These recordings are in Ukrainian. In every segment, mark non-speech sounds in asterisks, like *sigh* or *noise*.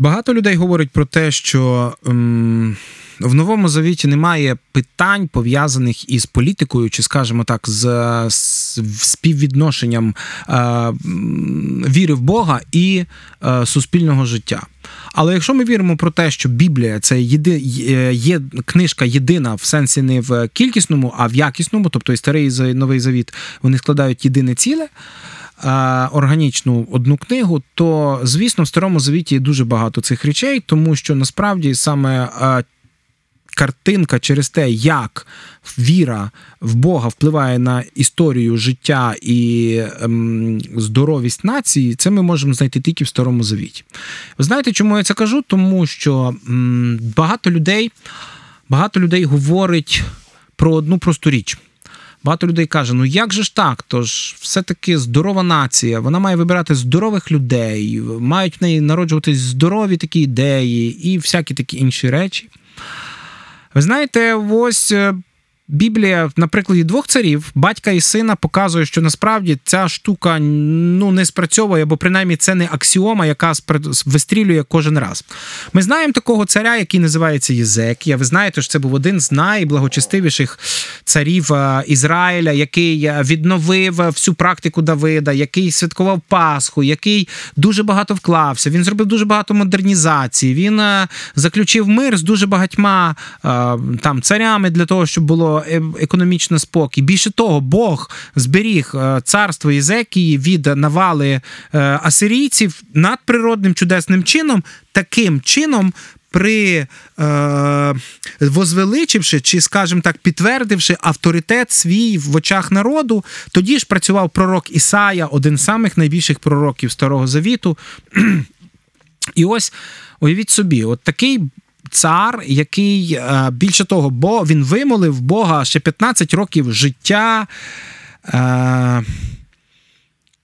Багато людей говорять про те, що ем, в новому завіті немає питань пов'язаних із політикою, чи, скажімо так, з, з співвідношенням е, віри в Бога і е, суспільного життя. Але якщо ми віримо про те, що Біблія це єди, є книжка єдина в сенсі не в кількісному, а в якісному, тобто і старий і новий завіт, вони складають єдине ціле. Органічну одну книгу, то звісно в старому завіті є дуже багато цих речей, тому що насправді саме картинка через те, як віра в Бога впливає на історію життя і ем, здоровість нації, це ми можемо знайти тільки в Старому Завіті. Ви знаєте, чому я це кажу? Тому що ем, багато людей, багато людей говорить про одну просту річ. Багато людей каже: ну як же ж так? Тож все-таки здорова нація, вона має вибирати здорових людей, мають в неї народжуватись здорові такі ідеї і всякі такі інші речі. Ви знаєте, ось е, Біблія на прикладі двох царів, батька і сина, показує, що насправді ця штука ну не спрацьовує, бо принаймні це не аксіома, яка вистрілює кожен раз. Ми знаємо такого царя, який називається Єзекія. Ви знаєте, що це був один з найблагочестивіших царів е, Ізраїля, який е, відновив всю практику Давида, який святкував Пасху, який дуже багато вклався. Він зробив дуже багато модернізації. Він е, заключив мир з дуже багатьма там царями для того, щоб було. Е, економічно спокій. Більше того, Бог зберіг е, царство Єзекії від навали е, асирійців надприродним чудесним чином, таким чином. При е, возвеличивши, чи, скажімо так, підтвердивши авторитет свій в очах народу, тоді ж працював пророк Ісая, один з самих найбільших пророків Старого Завіту. *clears throat* І ось уявіть собі, от такий цар, який е, більше того, бо він вимолив Бога ще 15 років життя. Е,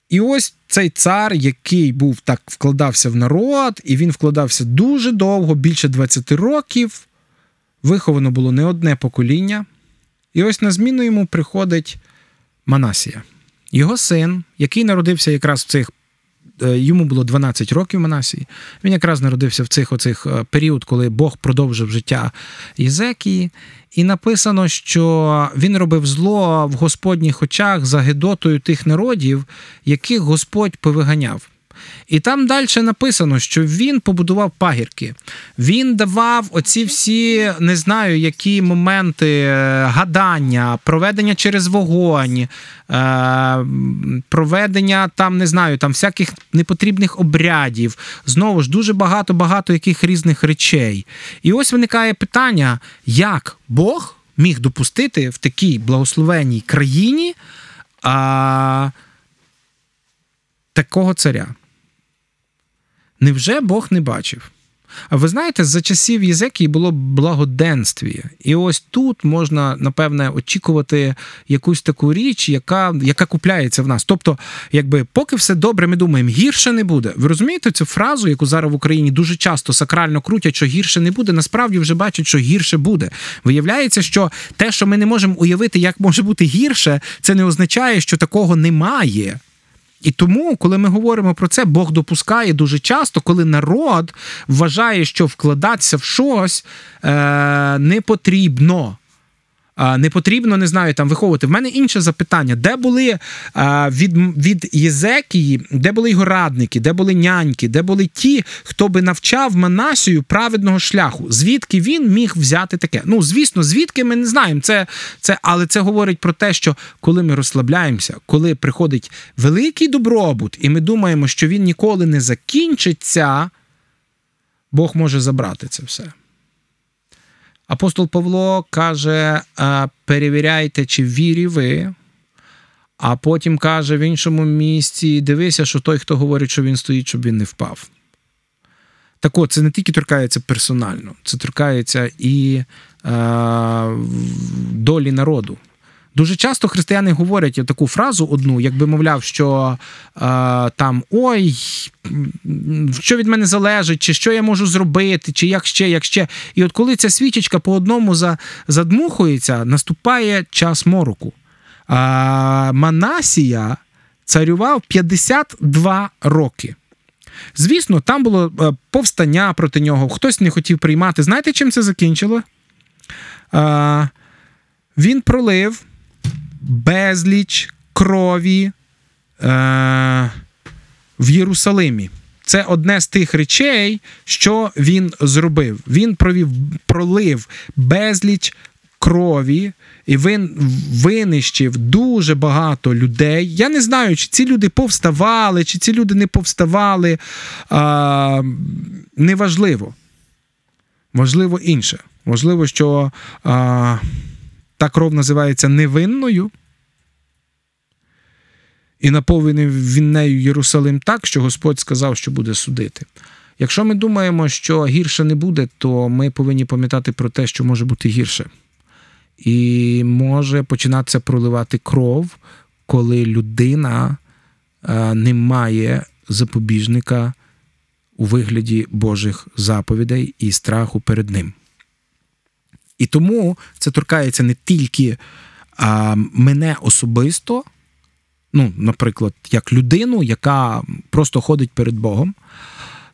і ось цей цар, який був так вкладався в народ, і він вкладався дуже довго, більше 20 років. Виховано було не одне покоління. І ось на зміну йому приходить Манасія, його син, який народився якраз в цих йому було 12 років Манасії. Він якраз народився в цих оцих е, період, коли Бог продовжив життя Єзекії. І написано, що він робив зло в Господніх очах за гидотою тих народів, яких Господь повиганяв. І там далі написано, що він побудував пагірки. Він давав оці всі, не знаю, які моменти е, гадання, проведення через вогонь, е, проведення там, не знаю, там всяких непотрібних обрядів. Знову ж дуже багато-багато яких різних речей. І ось виникає питання, як Бог міг допустити в такій благословенній країні а, такого царя. Невже Бог не бачив? А ви знаєте, за часів Єзекії було благоденствіє. І ось тут можна, напевне, очікувати якусь таку річ, яка яка купляється в нас. Тобто, якби поки все добре, ми думаємо, гірше не буде. Ви розумієте цю фразу, яку зараз в Україні дуже часто сакрально крутять, що гірше не буде, насправді вже бачать, що гірше буде. Виявляється, що те, що ми не можемо уявити, як може бути гірше, це не означає, що такого немає. І тому, коли ми говоримо про це, Бог допускає дуже часто, коли народ вважає, що вкладатися в щось е, не потрібно не потрібно, не знаю, там виховувати. В мене інше запитання: де були від від Єзекії, де були його радники, де були няньки, де були ті, хто би навчав Манасію праведного шляху? Звідки він міг взяти таке? Ну, звісно, звідки ми не знаємо. Це, це, Але це говорить про те, що коли ми розслабляємося, коли приходить великий добробут, і ми думаємо, що він ніколи не закінчиться, Бог може забрати це все. Апостол Павло каже: перевіряйте, чи вірі ви, а потім каже в іншому місці: дивися, що той, хто говорить, що він стоїть, щоб він не впав. Так от, це не тільки торкається персонально, це торкається і е, долі народу. Дуже часто християни говорять таку фразу одну, якби мовляв, що е, там ой, що від мене залежить, чи що я можу зробити, чи як ще, як ще. І от коли ця свічечка по одному задмухується, наступає час мороку. А Манасія царював 52 роки. Звісно, там було е, повстання проти нього, хтось не хотів приймати. Знаєте, чим це закінчило? Е, Він пролив безліч крові е, в Єрусалимі. Це одне з тих речей, що він зробив. Він провів, пролив безліч крові, і він винищив дуже багато людей. Я не знаю, чи ці люди повставали, чи ці люди не повставали. А, Неважливо. Важливо інше. Важливо, що а, та кров називається невинною. І наповнив він нею Єрусалим так, що Господь сказав, що буде судити. Якщо ми думаємо, що гірше не буде, то ми повинні пам'ятати про те, що може бути гірше. І може починатися проливати кров, коли людина е, не має запобіжника у вигляді Божих заповідей і страху перед ним. І тому це торкається не тільки а, мене особисто, ну, наприклад, як людину, яка просто ходить перед Богом.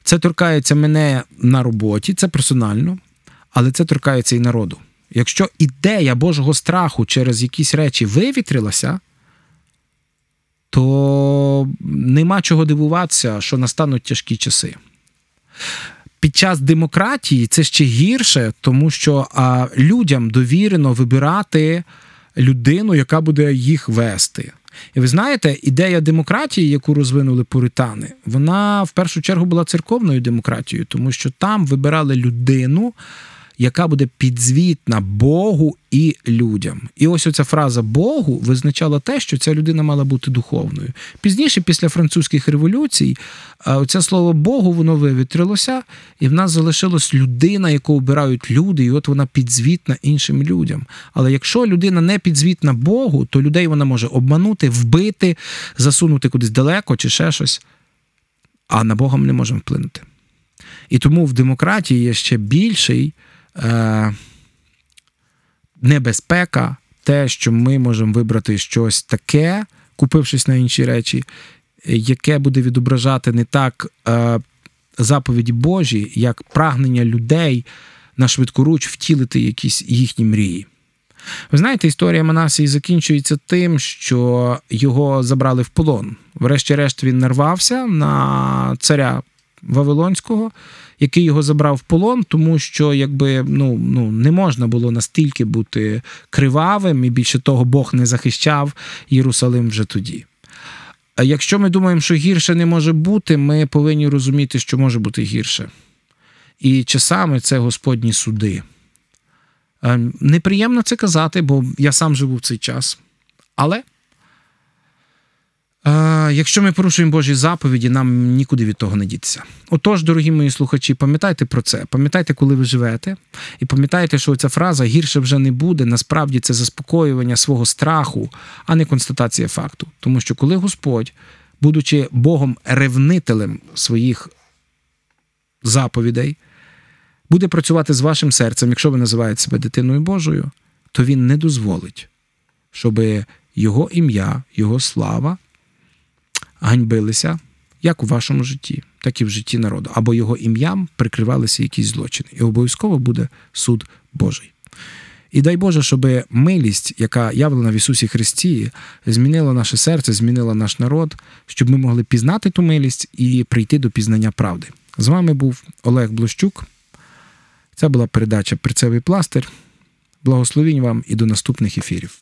Це торкається мене на роботі, це персонально, але це торкається і народу. Якщо ідея Божого страху через якісь речі вивітрилася, то нема чого дивуватися, що настануть тяжкі часи. Під час демократії це ще гірше, тому що а, людям довірено вибирати людину, яка буде їх вести. І ви знаєте, ідея демократії, яку розвинули пуритани, вона в першу чергу була церковною демократією, тому що там вибирали людину, яка буде підзвітна Богу і людям. І ось оця фраза Богу визначала те, що ця людина мала бути духовною. Пізніше, після французьких революцій, це слово Богу воно вивітрилося, і в нас залишилась людина, яку обирають люди, і от вона підзвітна іншим людям. Але якщо людина не підзвітна Богу, то людей вона може обманути, вбити, засунути кудись далеко чи ще щось. А на Бога ми не можемо вплинути. І тому в демократії є ще більший е, небезпека, те, що ми можемо вибрати щось таке, купившись на інші речі, яке буде відображати не так е, заповіді Божі, як прагнення людей на швидкоруч втілити якісь їхні мрії. Ви знаєте, історія Манасії закінчується тим, що його забрали в полон. Врешті-решт він нарвався на царя Вавилонського, який його забрав в полон, тому що якби ну, ну не можна було настільки бути кривавим, і більше того, Бог не захищав Єрусалим вже тоді. Якщо ми думаємо, що гірше не може бути, ми повинні розуміти, що може бути гірше. І часами це Господні суди. Неприємно це казати, бо я сам живу в цей час. Але Якщо ми порушуємо Божі заповіді, нам нікуди від того не дітися. Отож, дорогі мої слухачі, пам'ятайте про це, пам'ятайте, коли ви живете, і пам'ятайте, що ця фраза гірше вже не буде. Насправді це заспокоювання свого страху, а не констатація факту. Тому що коли Господь, будучи Богом ревнителем своїх заповідей, буде працювати з вашим серцем, якщо ви називаєте себе дитиною Божою, то він не дозволить, щоб його ім'я, його слава ганьбилися як у вашому житті, так і в житті народу, або його ім'ям прикривалися якісь злочини. І обов'язково буде суд Божий. І дай Боже, щоб милість, яка явлена в Ісусі Христі, змінила наше серце, змінила наш народ, щоб ми могли пізнати ту милість і прийти до пізнання правди. З вами був Олег Блощук. Це була передача Перцевий пластир. Благословінь вам і до наступних ефірів.